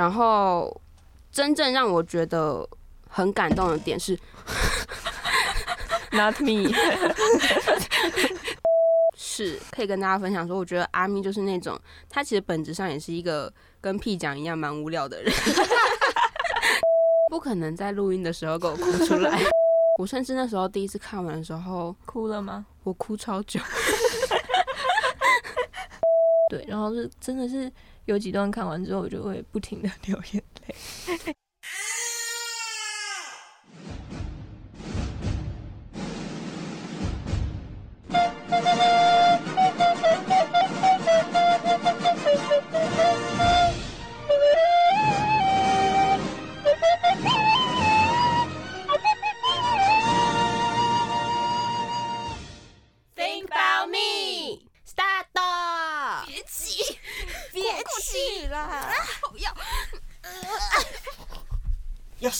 然后真正让我觉得很感动的点是，Not me，是可以跟大家分享说，我觉得阿咪就是那种，他其实本质上也是一个跟屁讲一样蛮无聊的人，不可能在录音的时候给我哭出来。我甚至那时候第一次看完的时候哭了吗？我哭超久。对，然后是真的是有几段看完之后，我就会不停的 流眼泪。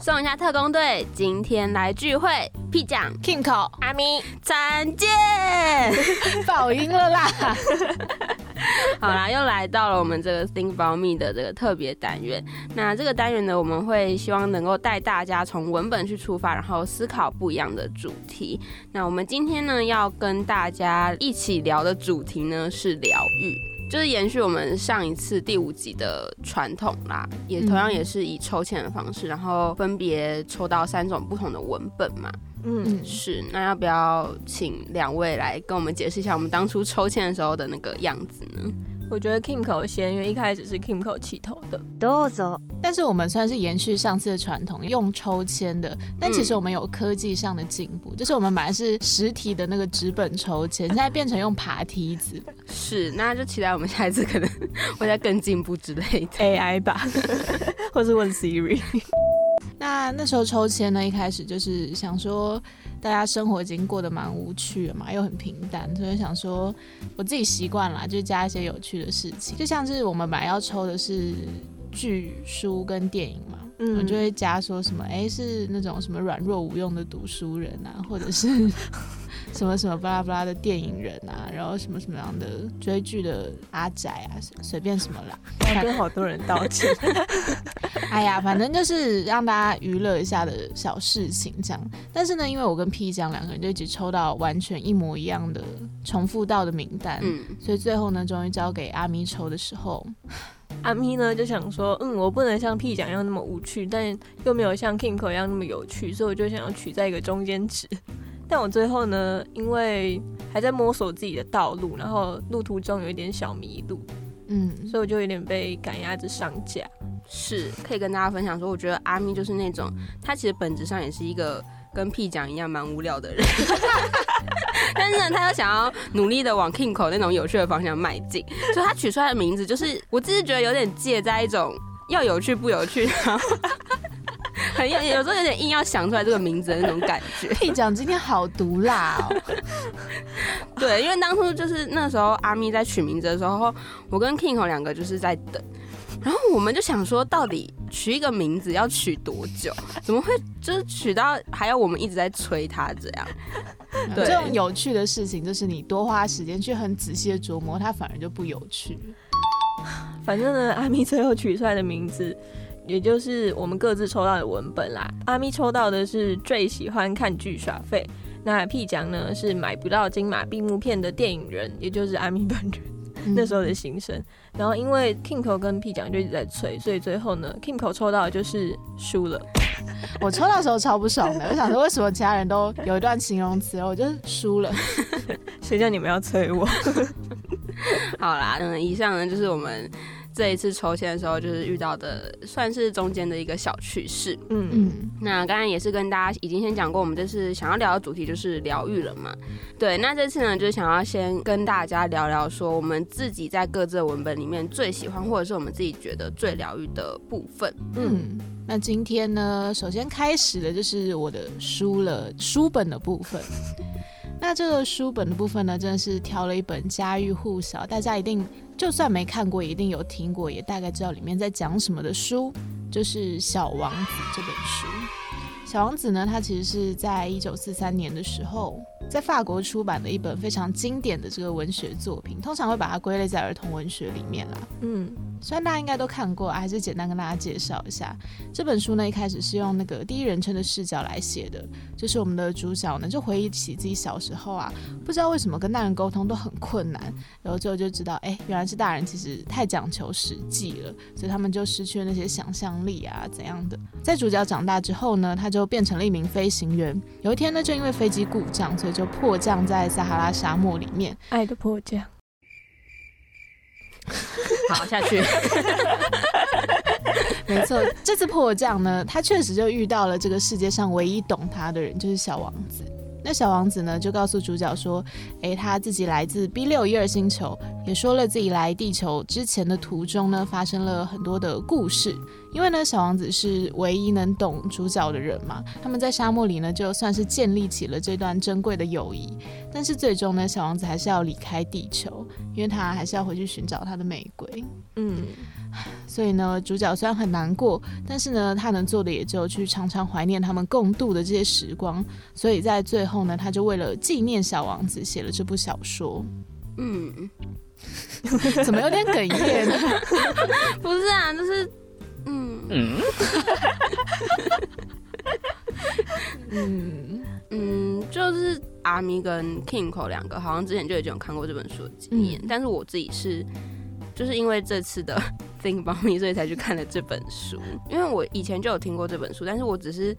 送一下特工队，今天来聚会。屁酱 King 口阿咪再见，爆音了啦！好啦，又来到了我们这个 Think About Me 的这个特别单元。那这个单元呢，我们会希望能够带大家从文本去出发，然后思考不一样的主题。那我们今天呢，要跟大家一起聊的主题呢是疗愈。就是延续我们上一次第五集的传统啦，也同样也是以抽签的方式，然后分别抽到三种不同的文本嘛。嗯，是。那要不要请两位来跟我们解释一下我们当初抽签的时候的那个样子呢？我觉得 Kimco 先，因为一开始是 Kimco 起头的。都走。但是我们算是延续上次的传统，用抽签的。但其实我们有科技上的进步，就是我们本来是实体的那个纸本抽签，现在变成用爬梯子。是，那就期待我们下一次可能会再更进步之类的 AI 吧，或是问 Siri。那那时候抽签呢，一开始就是想说，大家生活已经过得蛮无趣了嘛，又很平淡，所以想说，我自己习惯了，就加一些有趣的事情，就像是我们本来要抽的是剧、书跟电影嘛，嗯，我就会加说什么，哎，是那种什么软弱无用的读书人啊，或者是。什么什么巴拉巴拉的电影人啊，然后什么什么样的追剧的阿宅啊，随便什么啦，跟好多人道歉。哎呀，反正就是让大家娱乐一下的小事情这样。但是呢，因为我跟 P 酱两个人就一直抽到完全一模一样的重复到的名单，嗯，所以最后呢，终于交给阿咪抽的时候，阿咪呢就想说，嗯，我不能像 P 酱一样那么无趣，但又没有像 Kingo 一样那么有趣，所以我就想要取在一个中间值。但我最后呢，因为还在摸索自己的道路，然后路途中有一点小迷路，嗯，所以我就有点被赶鸭子上架。是可以跟大家分享说，我觉得阿咪就是那种，他其实本质上也是一个跟屁讲一样蛮无聊的人，但是呢，他又想要努力的往 King 口那种有趣的方向迈进，所以他取出来的名字就是，我自己觉得有点介在一种要有趣不有趣。很有有时候有点硬要想出来这个名字的那种感觉。屁讲今天好毒辣哦。对，因为当初就是那时候阿咪在取名字的时候，我跟 King 两个就是在等，然后我们就想说，到底取一个名字要取多久？怎么会就是取到还要我们一直在催他这样？对，这种有趣的事情，就是你多花时间去很仔细的琢磨，它反而就不有趣。反正呢，阿咪最后取出来的名字。也就是我们各自抽到的文本啦。阿咪抽到的是最喜欢看剧耍废，那屁奖呢是买不到金马闭幕片的电影人，也就是阿咪本人那时候的心声。然后因为 Kingo 跟屁奖就一直在催，所以最后呢，Kingo 抽到的就是输了。我抽到时候超不爽的，我想说为什么其他人都有一段形容词，我就输了。谁叫你们要催我？好啦，嗯，以上呢就是我们。这一次抽签的时候，就是遇到的算是中间的一个小趣事。嗯嗯，那刚刚也是跟大家已经先讲过，我们这次想要聊的主题就是疗愈了嘛。对，那这次呢，就是想要先跟大家聊聊，说我们自己在各自的文本里面最喜欢，或者是我们自己觉得最疗愈的部分。嗯，那今天呢，首先开始的就是我的书了书本的部分。那这个书本的部分呢，真的是挑了一本家喻户晓，大家一定。就算没看过，一定有听过，也大概知道里面在讲什么的书，就是《小王子》这本书。《小王子》呢，它其实是在一九四三年的时候，在法国出版的一本非常经典的这个文学作品，通常会把它归类在儿童文学里面啦。嗯，虽然大家应该都看过，还是简单跟大家介绍一下。这本书呢，一开始是用那个第一人称的视角来写的，就是我们的主角呢，就回忆起自己小时候啊，不知道为什么跟大人沟通都很困难，然后最后就知道，哎，原来是大人其实太讲求实际了，所以他们就失去了那些想象力啊，怎样的。在主角长大之后呢，他就变成了一名飞行员。有一天呢，就因为飞机故障，所以就迫降在撒哈拉沙漠里面。爱的迫降。好，下去。没错，这次迫降呢，他确实就遇到了这个世界上唯一懂他的人，就是小王子。那小王子呢，就告诉主角说：“诶，他自己来自 B 六一二星球，也说了自己来地球之前的途中呢，发生了很多的故事。因为呢，小王子是唯一能懂主角的人嘛，他们在沙漠里呢，就算是建立起了这段珍贵的友谊。但是最终呢，小王子还是要离开地球，因为他还是要回去寻找他的玫瑰。嗯。”所以呢，主角虽然很难过，但是呢，他能做的也只有去常常怀念他们共度的这些时光。所以在最后呢，他就为了纪念小王子写了这部小说。嗯，怎么有点哽咽呢？不是啊，就是嗯嗯就是阿咪跟 Kingo 两个好像之前就已经有看过这本书的经验，但是我自己是。就是因为这次的 Think About Me，所以才去看了这本书。因为我以前就有听过这本书，但是我只是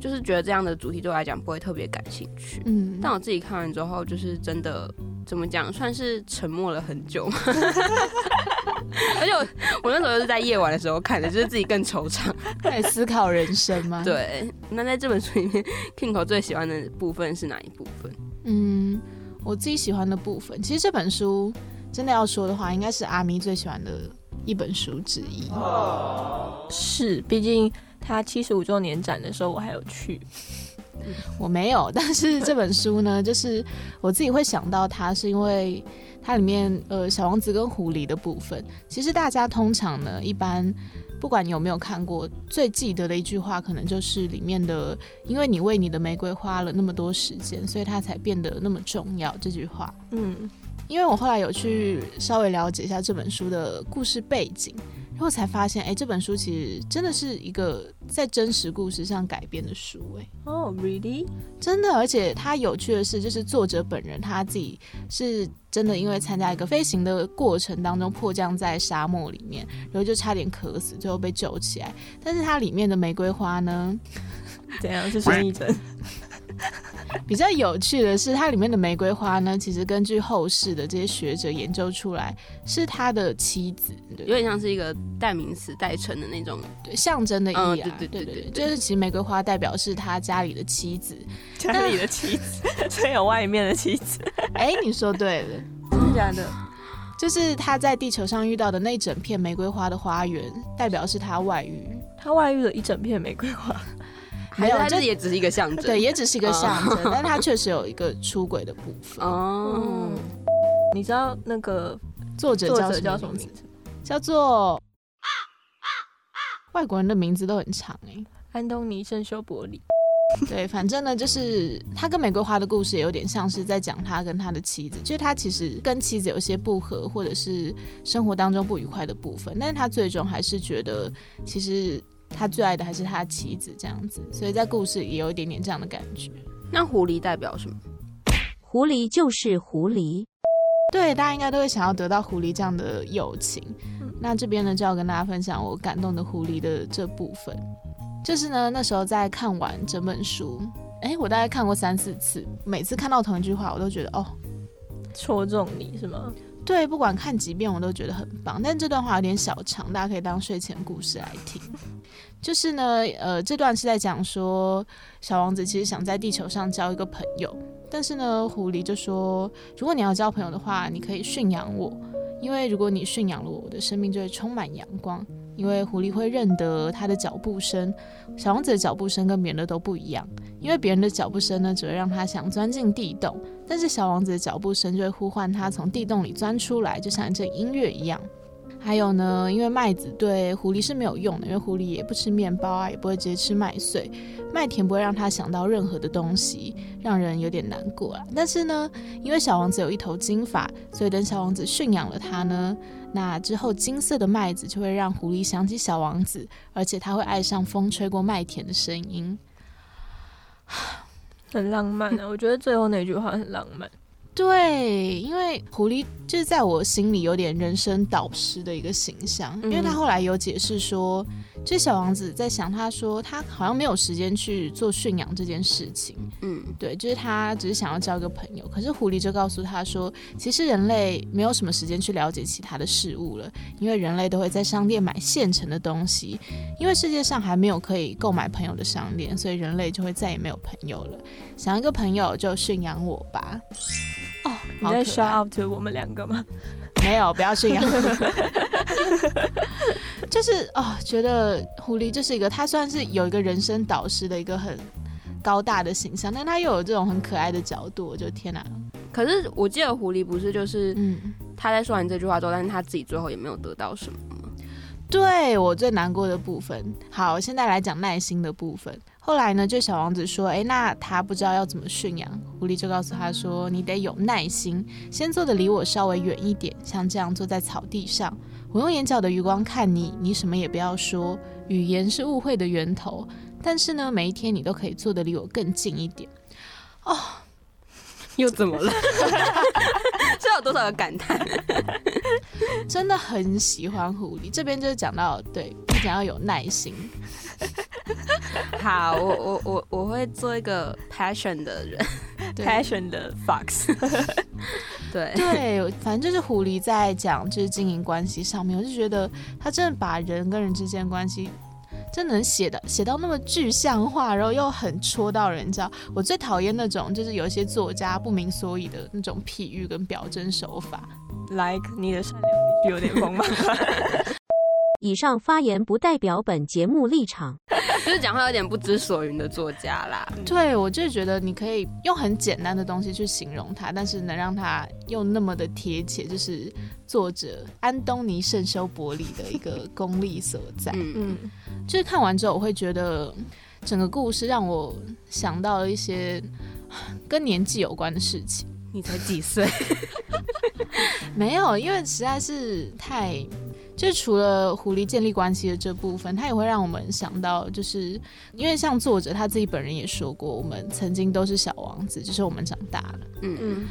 就是觉得这样的主题对我来讲不会特别感兴趣。嗯，但我自己看完之后，就是真的怎么讲，算是沉默了很久。而且我我那时候就是在夜晚的时候看的，就是自己更惆怅，在思考人生吗？对。那在这本书里面，Kingo 最喜欢的部分是哪一部分？嗯，我自己喜欢的部分，其实这本书。真的要说的话，应该是阿咪最喜欢的一本书之一。是，毕竟他七十五周年展的时候，我还有去。我没有，但是这本书呢，就是我自己会想到它，是因为它里面呃小王子跟狐狸的部分。其实大家通常呢，一般不管你有没有看过，最记得的一句话，可能就是里面的“因为你为你的玫瑰花了那么多时间，所以它才变得那么重要”这句话。嗯。因为我后来有去稍微了解一下这本书的故事背景，然后才发现，哎，这本书其实真的是一个在真实故事上改编的书，哎。哦，really？真的，而且它有趣的是，就是作者本人他自己是真的，因为参加一个飞行的过程当中迫降在沙漠里面，然后就差点渴死，最后被救起来。但是它里面的玫瑰花呢？怎样？是孙艺珍？比较有趣的是，它里面的玫瑰花呢，其实根据后世的这些学者研究出来，是他的妻子，有点像是一个代名词代称的那种象征的意义啊。对对对对，就是其实玫瑰花代表是他家里的妻子，家里的妻子，所以有外面的妻子。哎，你说对了，真的假的？就是他在地球上遇到的那整片玫瑰花的花园，代表是他外遇，他外遇了一整片玫瑰花。没有，这也只是一个象征。对，也只是一个象征，但是它确实有一个出轨的部分。哦，你知道那个作者叫叫什么名字？叫做外国人的名字都很长哎，安东尼·圣修伯里。对，反正呢，就是他跟玫瑰花的故事也有点像是在讲他跟他的妻子，就是他其实跟妻子有些不和，或者是生活当中不愉快的部分，但是他最终还是觉得其实。他最爱的还是他妻子，这样子，所以在故事也有一点点这样的感觉。那狐狸代表什么？狐狸就是狐狸。对，大家应该都会想要得到狐狸这样的友情。那这边呢，就要跟大家分享我感动的狐狸的这部分。就是呢，那时候在看完整本书，哎，我大概看过三四次，每次看到同一句话，我都觉得哦，戳中你是吗？对，不管看几遍我都觉得很棒。但这段话有点小长，大家可以当睡前故事来听。就是呢，呃，这段是在讲说，小王子其实想在地球上交一个朋友，但是呢，狐狸就说，如果你要交朋友的话，你可以驯养我，因为如果你驯养了我，我的生命就会充满阳光。因为狐狸会认得他的脚步声，小王子的脚步声跟别人的都不一样。因为别人的脚步声呢，只会让他想钻进地洞，但是小王子的脚步声就会呼唤他从地洞里钻出来，就像一阵音乐一样。还有呢，因为麦子对狐狸是没有用的，因为狐狸也不吃面包啊，也不会直接吃麦穗，麦田不会让他想到任何的东西，让人有点难过啊。但是呢，因为小王子有一头金发，所以等小王子驯养了它呢。那之后金色的麦子就会让狐狸想起小王子，而且他会爱上风吹过麦田的声音。很浪漫啊！我觉得最后那句话很浪漫。对，因为狐狸就是在我心里有点人生导师的一个形象，因为他后来有解释说，就是小王子在想，他说他好像没有时间去做驯养这件事情，嗯，对，就是他只是想要交一个朋友，可是狐狸就告诉他说，其实人类没有什么时间去了解其他的事物了，因为人类都会在商店买现成的东西，因为世界上还没有可以购买朋友的商店，所以人类就会再也没有朋友了。想一个朋友就驯养我吧。哦，你在 shout out to 我们两个吗？没有，不要驯养。就是哦，觉得狐狸就是一个，他算是有一个人生导师的一个很高大的形象，但他又有这种很可爱的角度，我就天哪！可是我记得狐狸不是就是嗯，他在说完这句话之后，但是他自己最后也没有得到什么吗？对我最难过的部分。好，现在来讲耐心的部分。后来呢，就小王子说：“诶，那他不知道要怎么驯养。”狐狸就告诉他说：“你得有耐心，先坐的离我稍微远一点，像这样坐在草地上。我用眼角的余光看你，你什么也不要说。语言是误会的源头，但是呢，每一天你都可以坐的离我更近一点。”哦，又怎么了？这有多少个感叹？真的很喜欢狐狸。这边就是讲到，对，你讲要有耐心。好，我我我我会做一个 passion 的人，passion 的 fox。对对，反正就是狐狸在讲就是经营关系上面，我就觉得他真的把人跟人之间关系真能写的写到那么具象化，然后又很戳到人，你知道？我最讨厌那种就是有一些作家不明所以的那种譬喻跟表征手法，like 你的善良必须有点锋芒。以上发言不代表本节目立场，就是讲话有点不知所云的作家啦。对，我就是觉得你可以用很简单的东西去形容他，但是能让他又那么的贴切，就是作者安东尼圣修伯里的一个功力所在。嗯，就是看完之后，我会觉得整个故事让我想到了一些跟年纪有关的事情。你才几岁？没有，因为实在是太。就除了狐狸建立关系的这部分，它也会让我们想到，就是因为像作者他自己本人也说过，我们曾经都是小王子，就是我们长大了，嗯。嗯，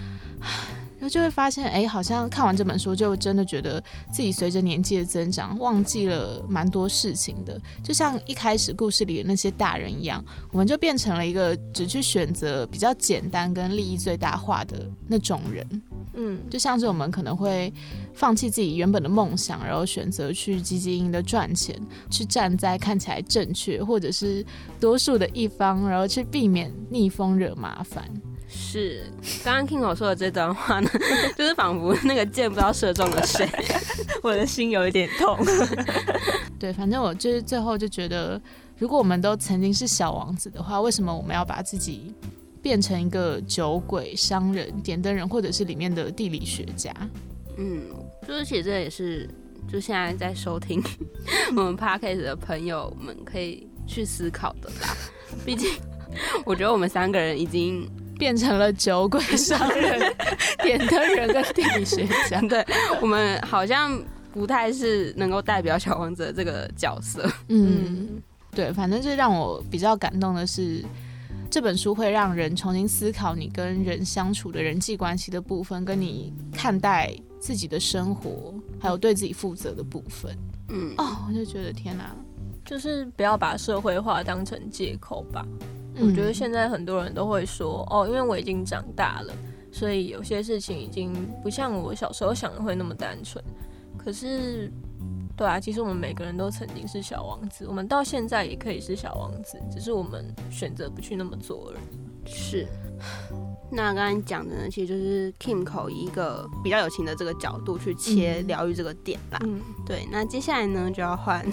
就会发现，哎，好像看完这本书，就真的觉得自己随着年纪的增长，忘记了蛮多事情的，就像一开始故事里的那些大人一样，我们就变成了一个只去选择比较简单跟利益最大化的那种人。嗯，就像是我们可能会放弃自己原本的梦想，然后选择去积极营的赚钱，去站在看起来正确或者是多数的一方，然后去避免逆风惹麻烦。是，刚刚 King 说的这段话呢，就是仿佛那个箭不知道射中了谁，我的心有一点痛。对，反正我就是最后就觉得，如果我们都曾经是小王子的话，为什么我们要把自己？变成一个酒鬼、商人、点灯人，或者是里面的地理学家。嗯，就是其实这也是，就现在在收听我们 podcast 的朋友们可以去思考的啦。毕竟，我觉得我们三个人已经变成了酒鬼、商人、点灯人跟地理学家。对，我们好像不太是能够代表小王子这个角色。嗯，对，反正就让我比较感动的是。这本书会让人重新思考你跟人相处的人际关系的部分，跟你看待自己的生活，还有对自己负责的部分。嗯，哦，我就觉得天哪，就是不要把社会化当成借口吧。我觉得现在很多人都会说，哦，因为我已经长大了，所以有些事情已经不像我小时候想的会那么单纯。可是。对啊，其实我们每个人都曾经是小王子，我们到现在也可以是小王子，只是我们选择不去那么做而已。是。那刚刚讲的呢，其实就是 Kim 口以一个比较有情的这个角度去切疗愈这个点啦。嗯。对，那接下来呢就要换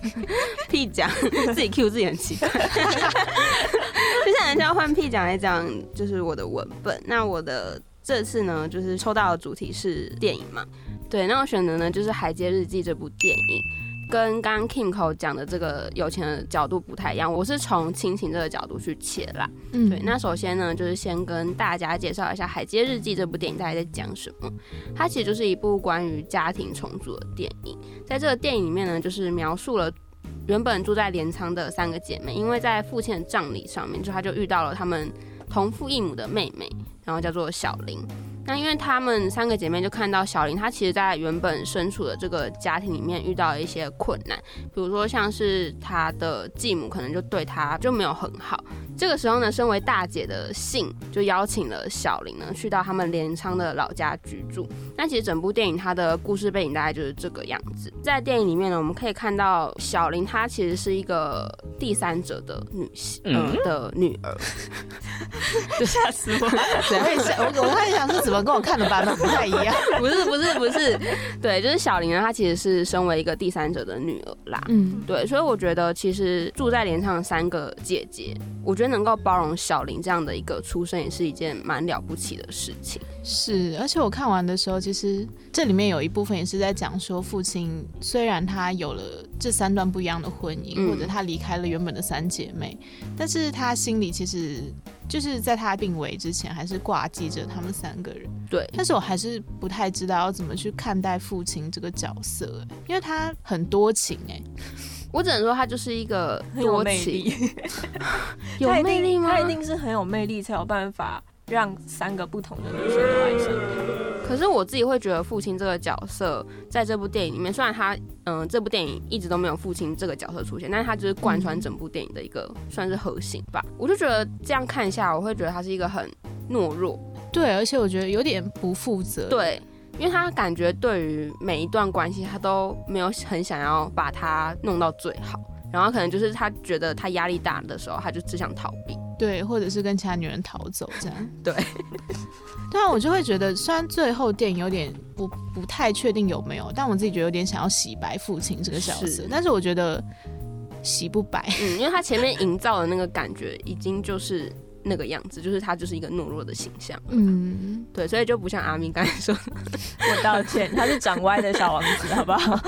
屁讲，自己 Q 自己很奇怪。接下来就要换屁讲来讲，就是我的文本。那我的这次呢，就是抽到的主题是电影嘛。对，那我选的呢就是《海街日记》这部电影。跟刚刚 Kimco 讲的这个有钱的角度不太一样，我是从亲情这个角度去切啦。嗯对，那首先呢，就是先跟大家介绍一下《海街日记》这部电影大概在讲什么。它其实就是一部关于家庭重组的电影。在这个电影里面呢，就是描述了原本住在镰仓的三个姐妹，因为在父亲的葬礼上面，就她就遇到了她们同父异母的妹妹，然后叫做小林。那因为她们三个姐妹就看到小林，她其实在原本身处的这个家庭里面遇到了一些困难，比如说像是她的继母可能就对她就没有很好。这个时候呢，身为大姐的信就邀请了小林呢去到他们镰仓的老家居住。那其实整部电影它的故事背景大概就是这个样子。在电影里面呢，我们可以看到小林她其实是一个第三者的女性，嗯、的女儿。吓死我！我也想，我我还想是怎么跟我看的版本不太一样。不是不是不是，对，就是小林呢，她其实是身为一个第三者的女儿啦。嗯，对，所以我觉得其实住在镰仓的三个姐姐，我觉得能够包容小林这样的一个出身，也是一件蛮了不起的事情。是，而且我看完的时候，其实这里面有一部分也是在讲说，父亲虽然他有了这三段不一样的婚姻，嗯或者他离开了原本的三姐妹，但是他心里其实就是在他病危之前，还是挂记着他们三个人。对，但是我还是不太知道要怎么去看待父亲这个角色，因为他很多情哎、我只能说他就是一个很有多情，魅力，有魅力吗？定他一定是很有魅力，才有办法让三个不同的女生都爱上他。可是我自己会觉得父亲这个角色在这部电影里面，虽然他嗯、这部电影一直都没有父亲这个角色出现，但是他就是贯穿整部电影的一个算是核心吧。我就觉得这样看下，我会觉得他是一个很懦弱，对，而且我觉得有点不负责。，对，因为他感觉对于每一段关系，他都没有很想要把它弄到最好。然后可能就是他觉得他压力大的时候，他就只想逃避。对，或者是跟其他女人逃走这样。对，对啊，我就会觉得，虽然最后电影有点不不太确定有没有，但我自己觉得有点想要洗白父亲这个角色是，但是我觉得洗不白。嗯，因为他前面营造的那个感觉，已经就是那个样子，就是他就是一个懦弱的形象。嗯，对，所以就不像阿明刚才说的，我道歉，他是长歪的小王子，好不好？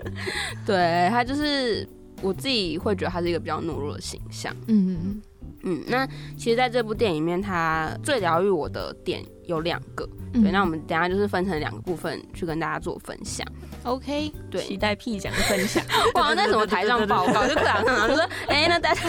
对他就是我自己会觉得他是一个比较懦弱的形象。嗯嗯，那其实在这部电影里面，他最疗愈我的点有两个。嗯，对，那我们等下就是分成两个部分去跟大家做分享。OK，对。期，待屁讲的分享。我好像在什么台上报告，就课堂上，然后就说，哎、那大家。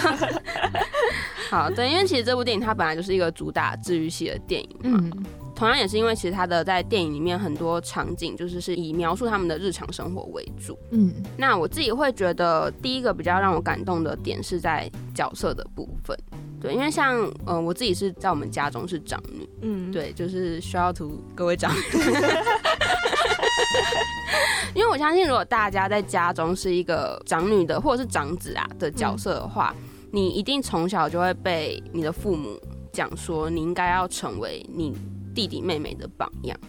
好，对，因为其实这部电影它本来就是一个主打治愈系的电影嘛，嗯。同样也是因为其实它的在电影里面很多场景就是是以描述他们的日常生活为主。嗯。那我自己会觉得第一个比较让我感动的点是在角色的部分，对，因为像呃我自己是在我们家中是长女，嗯，对，就是需要图各位长女。因为我相信，如果大家在家中是一个长女的或者是长子啊的角色的话，你一定从小就会被你的父母讲说，你应该要成为你弟弟妹妹的榜样。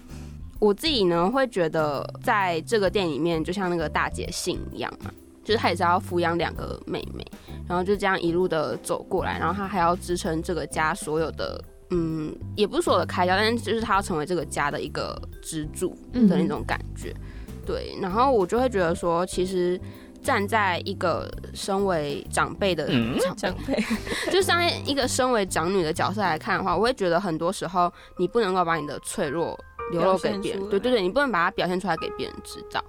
我自己呢会觉得，在这个店里面，就像那个大姐信一样嘛，就是她也是要抚养两个妹妹，然后就这样一路的走过来，然后他还要支撑这个家所有的，嗯，也不是所有的开销，但是就是他要成为这个家的一个支柱的那种感觉。对，然后我就会觉得说，其实站在一个身为长辈的长长辈，辈，就站在一个身为长女的角色来看的话，我会觉得很多时候你不能够把你的脆弱流露给别人，对对对，你不能把它表现出来给别人知道，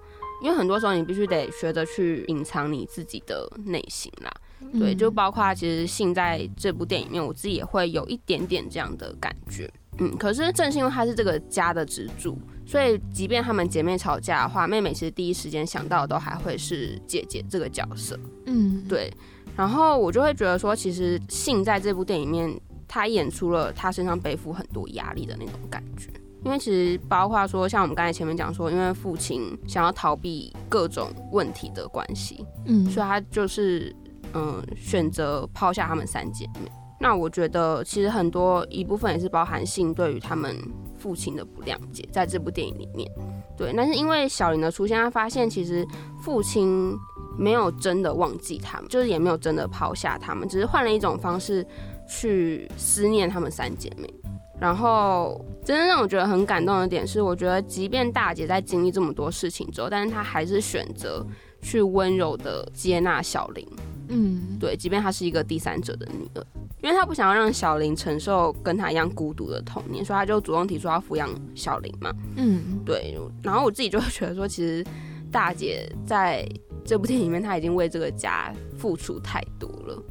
因为很多时候你必须得学着去隐藏你自己的内心啦。对，嗯就包括其实信在这部电影里面，我自己也会有一点点这样的感觉。嗯，可是正是因为她是这个家的支柱，所以即便她们姐妹吵架的话，妹妹其实第一时间想到的都还会是姐姐这个角色。嗯，对，然后我就会觉得说，其实信在这部电影里面，他演出了他身上背负很多压力的那种感觉。因为其实包括说，像我们刚才前面讲说，因为父亲想要逃避各种问题的关系，嗯所以他就是嗯选择抛下她们三姐妹。那我觉得其实很多一部分也是包含性对于他们父亲的不谅解，在这部电影里面，对。但是因为小林的出现，他发现其实父亲没有真的忘记他们，就是也没有真的抛下他们，只是换了一种方式去思念他们三姐妹。然后，真正让我觉得很感动的点是，我觉得即便大姐在经历这么多事情之后，但是她还是选择去温柔的接纳小林，嗯，对，即便她是一个第三者的女儿，因为她不想要让小林承受跟她一样孤独的童年，所以她就主动提出要抚养小林嘛。嗯，对，然后我自己就会觉得说，其实大姐在这部电影里面，她已经为这个家付出太多了。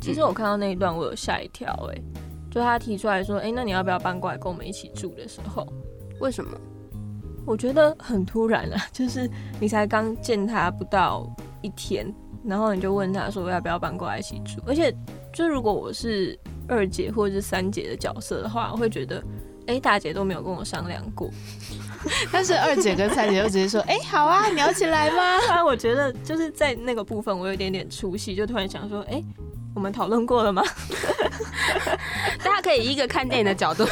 其实我看到那一段，我有吓一跳，哎，就她提出来说，哎，那你要不要搬过来跟我们一起住的时候，为什么？我觉得很突然啊，就是你才刚见他不到一天，然后你就问他说要不要搬过来一起住，而且就如果我是二姐或者是三姐的角色的话，我会觉得，哎，大姐都没有跟我商量过，但是二姐跟三姐就直接说，哎，好啊，你要起来吗？突 然我觉得就是在那个部分，我有一点点出戏，就突然想说，哎，我们讨论过了吗？大家可以以一个看电影的角度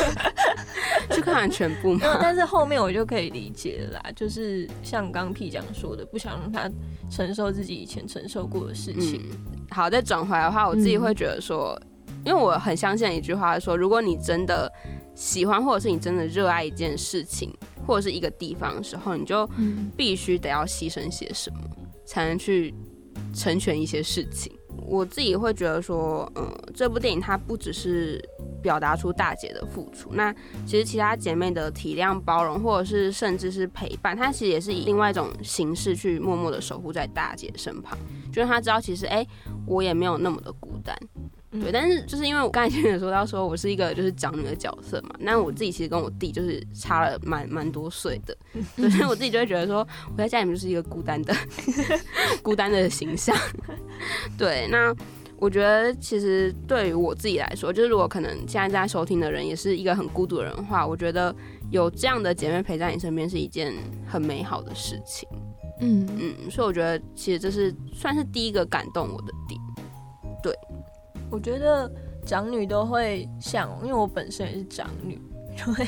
去看完全部没有，吗？但是后面我就可以理解了啦，就是像刚屁讲说的，不想让他承受自己以前承受过的事情。嗯，好，再转回来的话，我自己会觉得说，因为我很相信一句话说，如果你真的喜欢，或者是你真的热爱一件事情，或者是一个地方的时候，你就嗯必须得要牺牲些什么，才能去成全一些事情。我自己会觉得说，嗯，这部电影它不只是表达出大姐的付出，那其实其他姐妹的体谅、包容，或者是甚至是陪伴，它其实也是以另外一种形式去默默的守护在大姐身旁，就让她知道其实，哎、我也没有那么的孤单。嗯对，但是就是因为我刚才前面有说到说我是一个就是长女的角色嘛，那我自己其实跟我弟就是差了蛮蛮多岁的，对，所以我自己就会觉得说我在家里面就是一个孤单的 孤单的形象。对，那我觉得其实对于我自己来说，就是如果可能现在在收听的人也是一个很孤独的人的话，我觉得有这样的姐妹陪在你身边是一件很美好的事情。嗯嗯，所以我觉得其实这是算是第一个感动我的点。我觉得长女都会向往，因为我本身也是长女，就会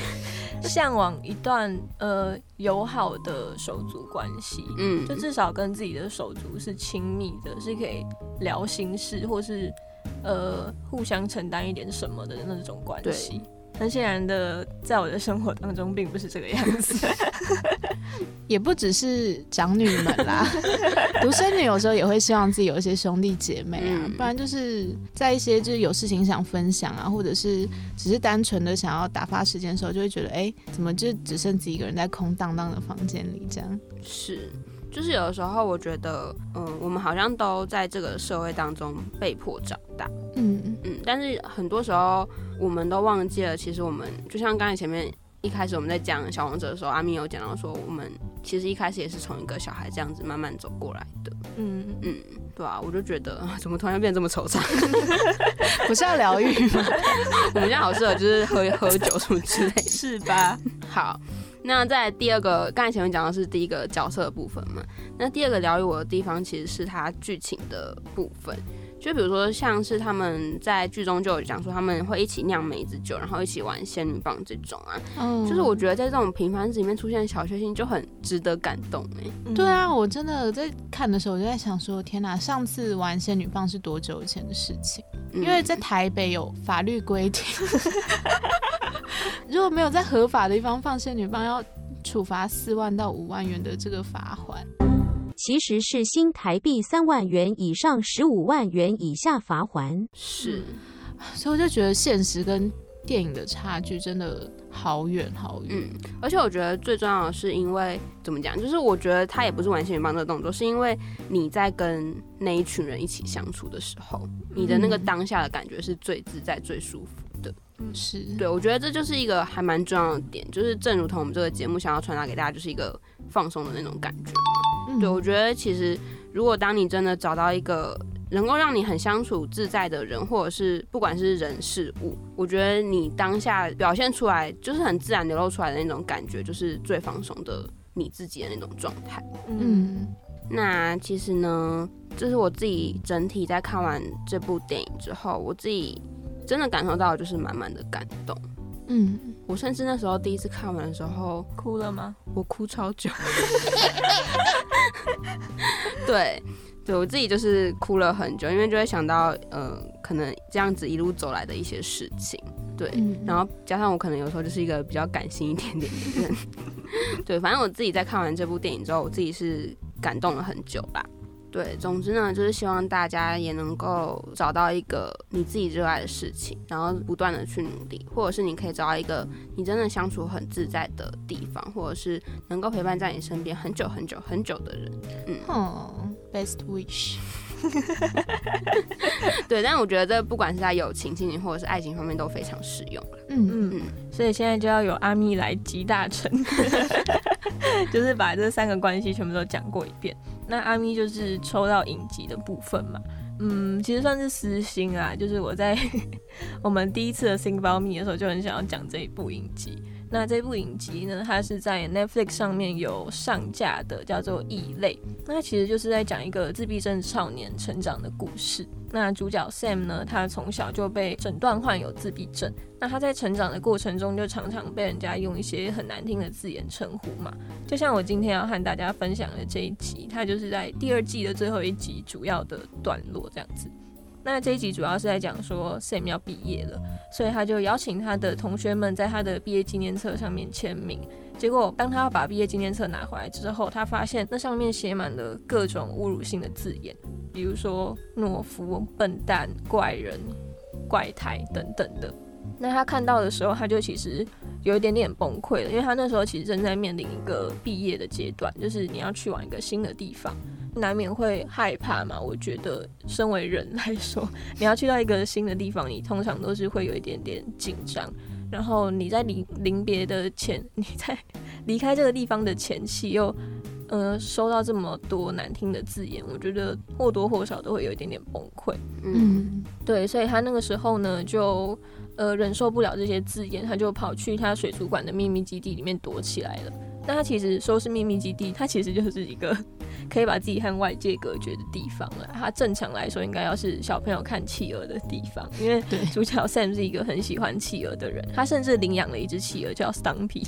向往一段呃友好的手足关系。嗯，就至少跟自己的手足是亲密的，是可以聊心事，或是呃互相承担一点什么的那种关系。很显然的，在我的生活当中，并不是这个样子。也不只是长女们啦，独生女有时候也会希望自己有一些兄弟姐妹啊，嗯不然就是在一些就是有事情想分享啊，或者是只是单纯的想要打发时间的时候，就会觉得哎、怎么就只剩自己一个人在空荡荡的房间里这样？是，就是有的时候我觉得，嗯，我们好像都在这个社会当中被迫长大，嗯嗯，但是很多时候我们都忘记了，其实我们就像刚才前面一开始我们在讲小王者的时候，阿咪有讲到说，我们其实一开始也是从一个小孩这样子慢慢走过来的，嗯，嗯，对啊，我就觉得 怎么突然变这么惆怅？不是要疗愈吗？我们现在好适合就是喝喝酒什么之类的。是吧？好，那在第二个，刚才前面讲的是第一个角色的部分嘛，那第二个疗愈我的地方其实是它剧情的部分。就比如说，像是他们在剧中就有讲说，他们会一起酿梅子酒，然后一起玩仙女棒这种啊，嗯就是我觉得在这种平凡日子里面出现的小确幸就很值得感动哎、嗯对，啊，我真的在看的时候，我就在想说，天哪，上次玩仙女棒是多久以前的事情？嗯因为在台北有法律规定，如果没有在合法的地方放仙女棒，要处罚四万到五万元的这个罚款。其实是新台币三万元以上十五万元以下罚还。是，所以我就觉得现实跟电影的差距真的好远好远。嗯，而且我觉得最重要的是，因为怎么讲，就是我觉得他也不是玩仙女棒这个动作，是因为你在跟那一群人一起相处的时候，你的那个嗯当下的感觉是最自在、最舒服的。是，对，我觉得这就是一个还蛮重要的点，就是正如同我们这个节目想要传达给大家，就是一个放松的那种感觉。嗯对，我觉得其实如果当你真的找到一个能够让你很相处自在的人，或者是不管是人事物，我觉得你当下表现出来就是很自然流露出来的那种感觉，就是最放松的你自己的那种状态。嗯，嗯那其实呢，这是我自己整体在看完这部电影之后，我自己真的感受到就是满满的感动。嗯，我甚至那时候第一次看完的时候，哭了吗？我哭超久。对，对我自己就是哭了很久，因为就会想到，呃，可能这样子一路走来的一些事情。对，嗯然后加上我可能有时候就是一个比较感性一点点的人。对，反正我自己在看完这部电影之后，我自己是感动了很久啦。对，总之呢，就是希望大家也能够找到一个你自己热爱的事情，然后不断的去努力，或者是你可以找到一个你真的相处很自在的地方，或者是能够陪伴在你身边很久很久很久的人。嗯，哦，best wish。对，但我觉得这不管是在友情、亲情或者是爱情方面都非常适用嗯嗯嗯，所以现在就要由阿咪来集大成，就是把这三个关系全部都讲过一遍。那阿咪就是抽到影集的部分嘛，嗯，其实算是私心啊，就是我在 我们第一次的 Think About Me 的时候就很想要讲这一部影集。那这部影集呢，它是在 Netflix 上面有上架的，叫做《异类》。那其实就是在讲一个自闭症少年成长的故事。那主角 Sam 呢，他从小就被诊断患有自闭症。那他在成长的过程中，就常常被人家用一些很难听的字眼称呼嘛。就像我今天要和大家分享的这一集，它就是在第二季的最后一集主要的段落这样子。那这一集主要是在讲说 Sam 要毕业了，所以他就邀请他的同学们在他的毕业纪念册上面签名。结果当他把毕业纪念册拿回来之后，他发现那上面写满了各种侮辱性的字眼，比如说懦夫、笨蛋、怪人、怪胎等等的。那他看到的时候，他就其实有一点点崩溃了，因为他那时候其实正在面临一个毕业的阶段，就是你要去往一个新的地方。难免会害怕嘛？我觉得，身为人来说，你要去到一个新的地方，你通常都是会有一点点紧张。然后你在临临别的前，你在离开这个地方的前期，又呃收到这么多难听的字眼，我觉得或多或少都会有一点点崩溃。嗯，对，所以他那个时候呢，就呃忍受不了这些字眼，他就跑去他水族馆的秘密基地里面躲起来了。那他其实说是秘密基地，它其实就是一个可以把自己和外界隔绝的地方了。它正常来说应该要是小朋友看企鹅的地方，因为对主角 Sam 是一个很喜欢企鹅的人，他甚至领养了一只企鹅叫 Stumpy。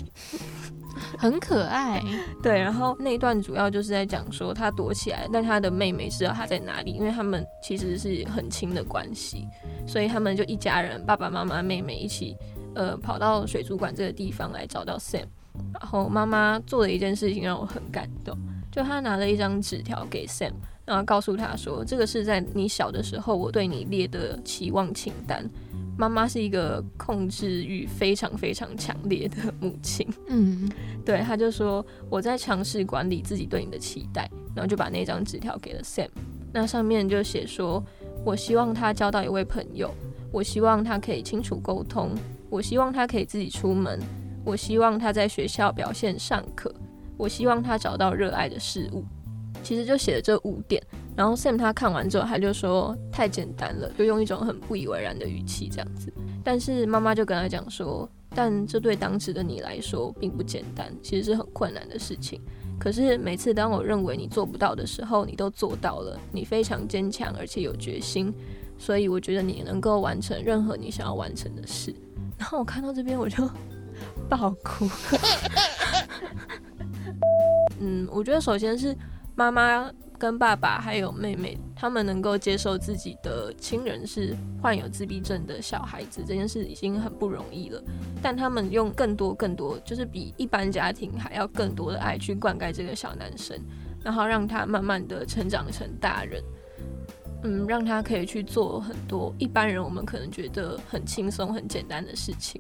很可爱。对，然后那一段主要就是在讲说他躲起来，但他的妹妹知道他在哪里，因为他们其实是很亲的关系，所以他们就一家人，爸爸妈妈、妹妹一起，呃，跑到水族馆这个地方来找到 Sam。然后妈妈做的一件事情让我很感动，就他拿了一张纸条给 Sam，然后告诉他说，这个是在你小的时候我对你列的期望清单。妈妈是一个控制欲非常非常强烈的母亲。嗯，对，他就说我在尝试管理自己对你的期待，然后就把那张纸条给了 Sam。那上面就写说，我希望他交到一位朋友，我希望他可以清楚沟通，我希望他可以自己出门，我希望他在学校表现尚可，我希望他找到热爱的事物。其实就写了这五点，然后 Sam 他看完之后，他就说太简单了，就用一种很不以为然的语气这样子。但是妈妈就跟他讲说，但这对当时的你来说并不简单，其实是很困难的事情。可是每次当我认为你做不到的时候，你都做到了，你非常坚强而且有决心，所以我觉得你能够完成任何你想要完成的事。然后我看到这边我就 爆哭。嗯，我觉得首先是妈妈跟爸爸还有妹妹，他们能够接受自己的亲人是患有自闭症的小孩子，这件事已经很不容易了。但他们用更多、更多，就是比一般家庭还要更多的爱去灌溉这个小男生，然后让他慢慢的成长成大人。嗯，让他可以去做很多一般人我们可能觉得很轻松、很简单的事情。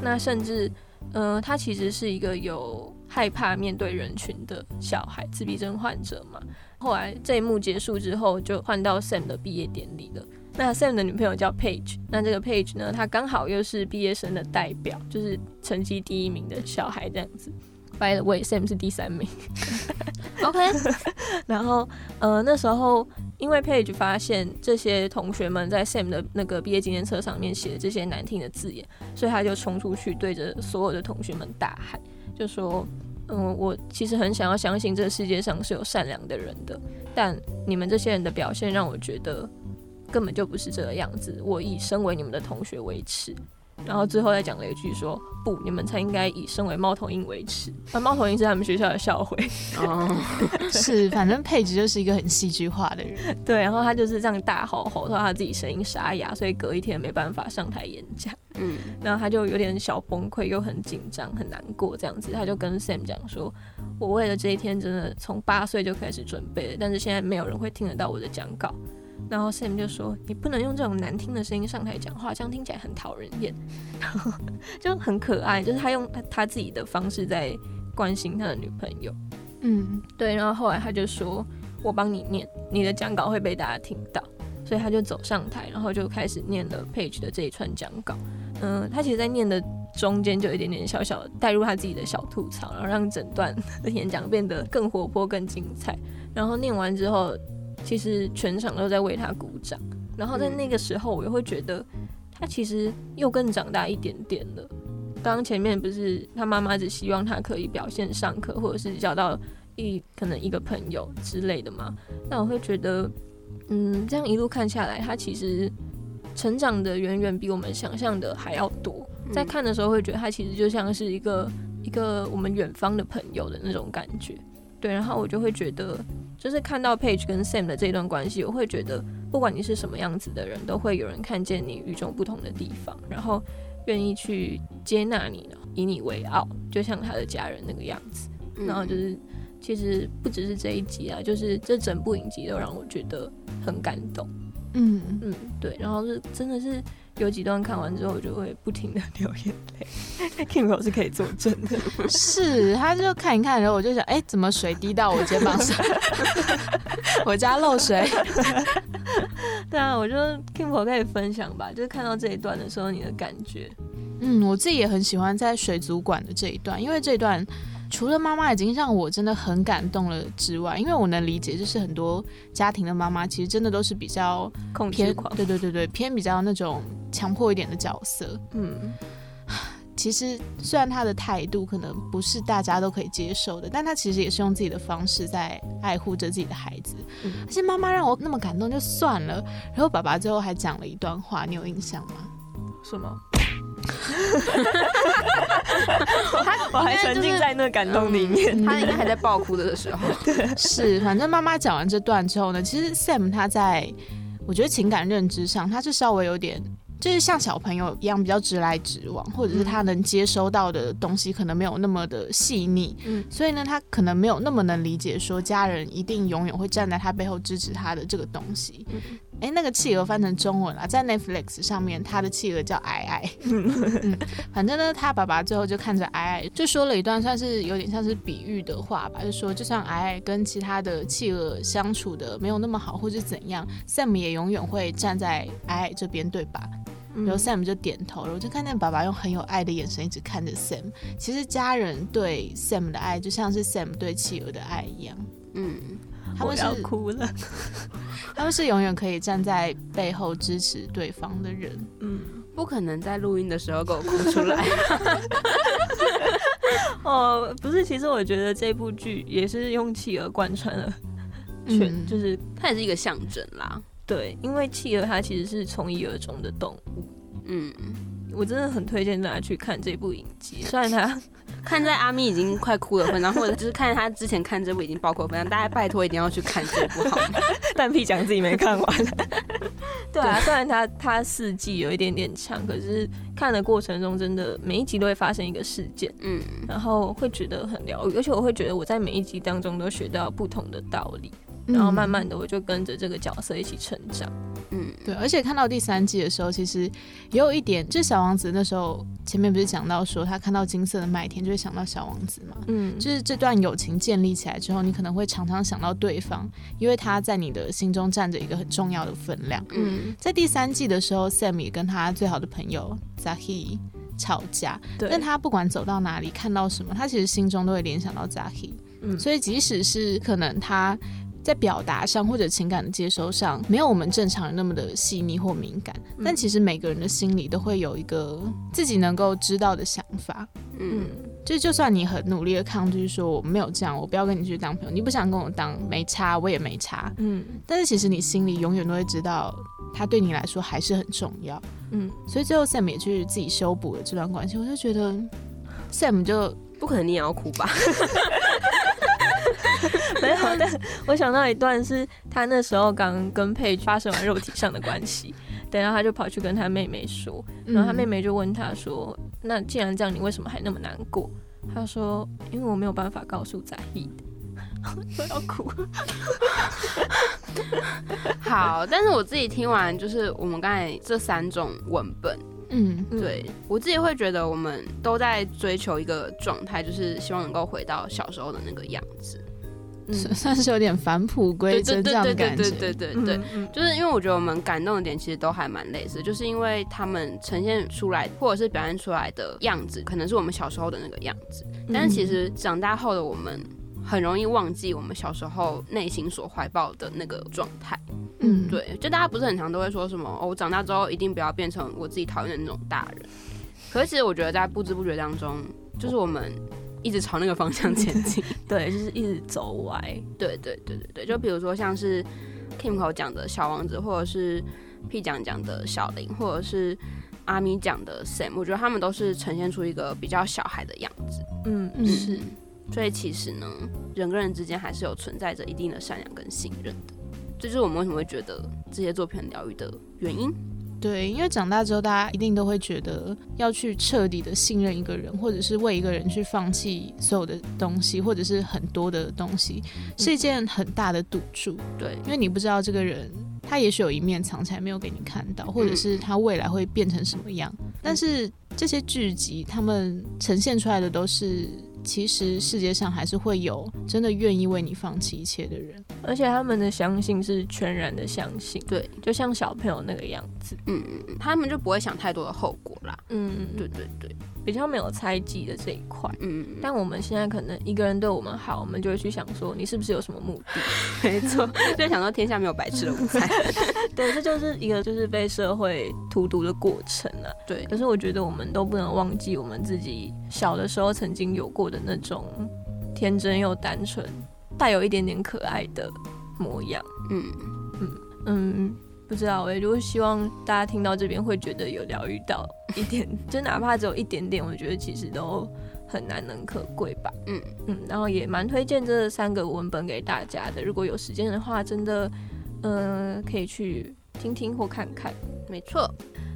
那甚至，呃，他其实是一个有害怕面对人群的小孩，自闭症患者嘛。后来这一幕结束之后，就换到 Sam 的毕业典礼了。那 Sam 的女朋友叫 Page，那这个 Page 呢，她刚好又是毕业生的代表，就是成绩第一名的小孩这样子。By the way，Sam 是第三名。OK，然后，呃，那时候因为 Page 发现这些同学们在 Sam 的那个毕业纪念册上面写的这些难听的字眼，所以他就冲出去对着所有的同学们大喊，就说：“嗯，我其实很想要相信这个世界上是有善良的人的，但你们这些人的表现让我觉得根本就不是这个样子。我以身为你们的同学为耻。”然后最后再讲了一句说：“不，你们才应该以身为猫头鹰为耻。”那猫头鹰是他们学校的校徽。哦，是，反正佩吉就是一个很戏剧化的人。对，然后他就是这样大吼吼到他自己声音沙哑，所以隔一天没办法上台演讲。嗯，然后他就有点小崩溃，又很紧张、很难过这样子。他就跟 Sam 讲说：“我为了这一天，真的从八岁就开始准备了，但是现在没有人会听得到我的讲稿。”然后 Sam 就说：“你不能用这种难听的声音上台讲话，这样听起来很讨人厌。”然后就很可爱，就是他用他自己的方式在关心他的女朋友。嗯，对，然后后来他就说：“我帮你念，你的讲稿会被大家听到。”所以他就走上台，然后就开始念了 Page 的这一串讲稿。嗯，他其实，在念的中间就有一点点小小带入他自己的小吐槽，然后让整段的演讲变得更活泼、更精彩。然后念完之后，其实全场都在为他鼓掌。然后在那个时候，我又会觉得他其实又更长大一点点了。刚刚前面不是他妈妈只希望他可以表现上课，或者是交到一可能一个朋友之类的嘛？那我会觉得。嗯，这样一路看下来，他其实成长的远远比我们想象的还要多。在看的时候，会觉得他其实就像是一个一个我们远方的朋友的那种感觉。对，然后我就会觉得，就是看到 Page 跟 Sam 的这段关系，我会觉得，不管你是什么样子的人，都会有人看见你与众不同的地方，然后愿意去接纳你，以你为傲，就像他的家人那个样子。然后就是。其实不只是这一集啊，就是这整部影集都让我觉得很感动。嗯嗯，对，然后是真的是有几段看完之后，我就会不停的流眼泪。Kim 是可以作证的，是，他就看一看，然后我就想，哎，怎么水滴到我肩膀上？我家漏水。对啊，我就 Kim 可以分享吧，就是看到这一段的时候，你的感觉。嗯，我自己也很喜欢在水族馆的这一段，因为这一段。除了妈妈已经让我真的很感动了之外，因为我能理解，就是很多家庭的妈妈其实真的都是比较偏，对对对对，偏比较那种强迫一点的角色。嗯，其实虽然她的态度可能不是大家都可以接受的，但她其实也是用自己的方式在爱护着自己的孩子。而且妈妈让我那么感动就算了，然后爸爸最后还讲了一段话，你有印象吗？什么？我还沉浸在那感动里面，他应该还在爆哭的时候。是，反正妈妈讲完这段之后呢，其实 Sam 他在我觉得情感认知上，他是稍微有点。就是像小朋友一样比较直来直往，或者是他能接收到的东西可能没有那么的细腻，嗯，所以呢，他可能没有那么能理解说家人一定永远会站在他背后支持他的这个东西。哎，那个企鹅翻成中文了，在 Netflix 上面，他的企鹅叫矮矮。嗯，反正呢，他爸爸最后就看着矮矮，就说了一段算是有点像是比喻的话吧，就说就算矮矮跟其他的企鹅相处的没有那么好，或是怎样，Sam 也永远会站在矮矮这边，对吧？然后 Sam 就点头了，我就看见爸爸用很有爱的眼神一直看着 Sam。其实家人对 Sam 的爱就像是 Sam 对企鹅的爱一样。嗯，他们是哭了，他们是永远可以站在背后支持对方的人。嗯，不可能在录音的时候给我哭出来。哦，不是，其实我觉得这部剧也是用企鹅贯穿了，全就是它也是一个象征啦。对，因为企鹅它其实是从一而终的动物。嗯，我真的很推荐大家去看这部影集。虽然他看在阿咪已经快哭了份上，或者就是看他之前看这部已经爆哭份上，大家拜托一定要去看这部好吗？但屁讲自己没看完。对啊，虽然他他四季有一点点长，可是看的过程中真的每一集都会发生一个事件，嗯，然后会觉得很疗愈，而且我会觉得我在每一集当中都学到不同的道理。然后慢慢的，我就跟着这个角色一起成长。嗯，对。而且看到第三季的时候，其实也有一点，就是小王子那时候前面不是讲到说，他看到金色的麦田就会想到小王子嘛。嗯，就是这段友情建立起来之后，你可能会常常想到对方，因为他在你的心中占着一个很重要的分量。嗯，在第三季的时候，Sam 也跟他最好的朋友 Zahi 吵架，但他不管走到哪里，看到什么，他其实心中都会联想到 Zahi。嗯，所以即使是可能他。在表达上或者情感的接收上，没有我们正常人那么的细腻或敏感。但其实每个人的心里都会有一个自己能够知道的想法。嗯，就就算你很努力的抗拒，说我没有这样，我不要跟你去当朋友，你不想跟我当，没差，我也没差。嗯，但是其实你心里永远都会知道，他对你来说还是很重要。嗯，所以最后 Sam 也去自己修补了这段关系。我就觉得 Sam 就不可能你也要哭吧。没有，但我想到一段是他那时候刚跟佩发生完肉体上的关系，等下他就跑去跟他妹妹说，嗯然后他妹妹就问他说：“那既然这样，你为什么还那么难过？”他说：“因为我没有办法告诉在意的。”我要哭。好，但是我自己听完就是我们刚才这三种文本，嗯，嗯对我自己会觉得我们都在追求一个状态，就是希望能够回到小时候的那个样子。嗯算算是有点返璞归真这对对对样的感觉。对对对对对。嗯嗯就是因为我觉得我们感动的点其实都还蛮类似，就是因为他们呈现出来或者是表现出来的样子，可能是我们小时候的那个样子，但是其实长大后的我们很容易忘记我们小时候内心所怀抱的那个状态。嗯，对，就大家不是很常都会说什么哦，我长大之后一定不要变成我自己讨厌的那种大人。可是其实我觉得在不知不觉当中，就是我们一直朝那个方向前进。对，就是一直走歪。对对对对对，就比如说像是 Kimco 讲的小王子，或者是 P 讲讲的小林，或者是阿咪讲的 Sam，我觉得他们都是呈现出一个比较小孩的样子。嗯嗯是，所以其实呢，人跟人之间还是有存在着一定的善良跟信任的。这就是我们为什么会觉得这些作品很疗愈的原因。对，因为长大之后，大家一定都会觉得要去彻底的信任一个人，或者是为一个人去放弃所有的东西，或者是很多的东西，是一件很大的赌注。对，因为你不知道这个人，他也许有一面藏起来没有给你看到，或者是他未来会变成什么样。但是这些剧集，他们呈现出来的都是，其实世界上还是会有真的愿意为你放弃一切的人。而且他们的相信是全然的相信，对，就像小朋友那个样子。嗯嗯嗯，他们就不会想太多的后果啦。嗯，对对对，比较没有猜忌的这一块。嗯，嗯但我们现在可能一个人对我们好，我们就会去想说，你是不是有什么目的？没错，就想说天下没有白吃的午餐。对，这就是一个就是被社会荼毒的过程啊。对，可是我觉得我们都不能忘记我们自己小的时候曾经有过的那种天真又单纯，带有一点点可爱的模样。嗯嗯，嗯，不知道诶、就是希望大家听到这边会觉得有疗愈到一点，就哪怕只有一点点，我觉得其实都很难能可贵吧。嗯嗯，然后也蛮推荐这三个文本给大家的，如果有时间的话，真的，呃，可以去听听或看看。没错。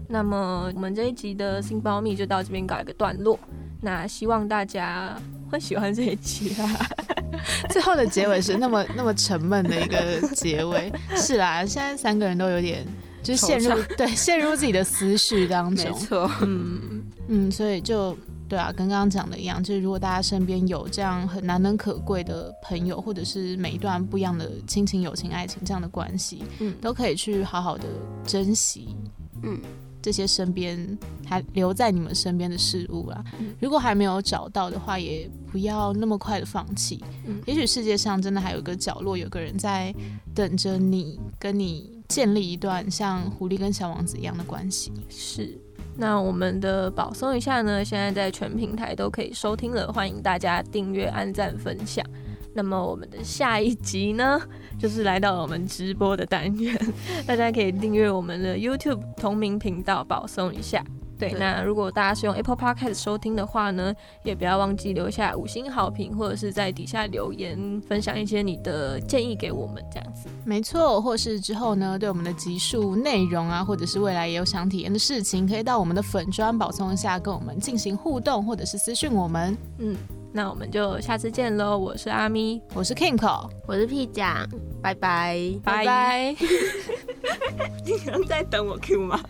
那么我们这一集的新包密就到这边搞一个段落。那希望大家会喜欢这一集啦。最后的结尾是那么 那么沉闷的一个结尾，是啦，现在三个人都有点就是陷入 对陷入自己的思绪当中。没中，错，嗯，嗯，所以就对啊，跟刚刚讲的一样，就是如果大家身边有这样很难能可贵的朋友，或者是每一段不一样的亲情、友情、爱情这样的关系，嗯。都可以去好好的珍惜，嗯，这些身边还留在你们身边的事物啦。嗯如果还没有找到的话，也不要那么快的放弃。嗯也许世界上真的还有一个角落，有个人在等着你，跟你建立一段像狐狸跟小王子一样的关系。是。那我们的保送一下呢，现在在全平台都可以收听了，欢迎大家订阅、按赞、分享。那么我们的下一集呢，就是来到了我们直播的单元，大家可以订阅我们的 YouTube 同名频道，保送一下。对，那如果大家是用 Apple Podcast 收听的话呢，也不要忘记留下五星好评，或者是在底下留言分享一些你的建议给我们，这样子。没错，或是之后呢，对我们的集数内容啊，或者是未来也有想体验的事情，可以到我们的粉砖保送一下，跟我们进行互动，或者是私讯我们。嗯，那我们就下次见喽，我是阿咪，我是 Kinko，我是 P 酱，拜拜。拜拜。你刚在等我 Q 吗？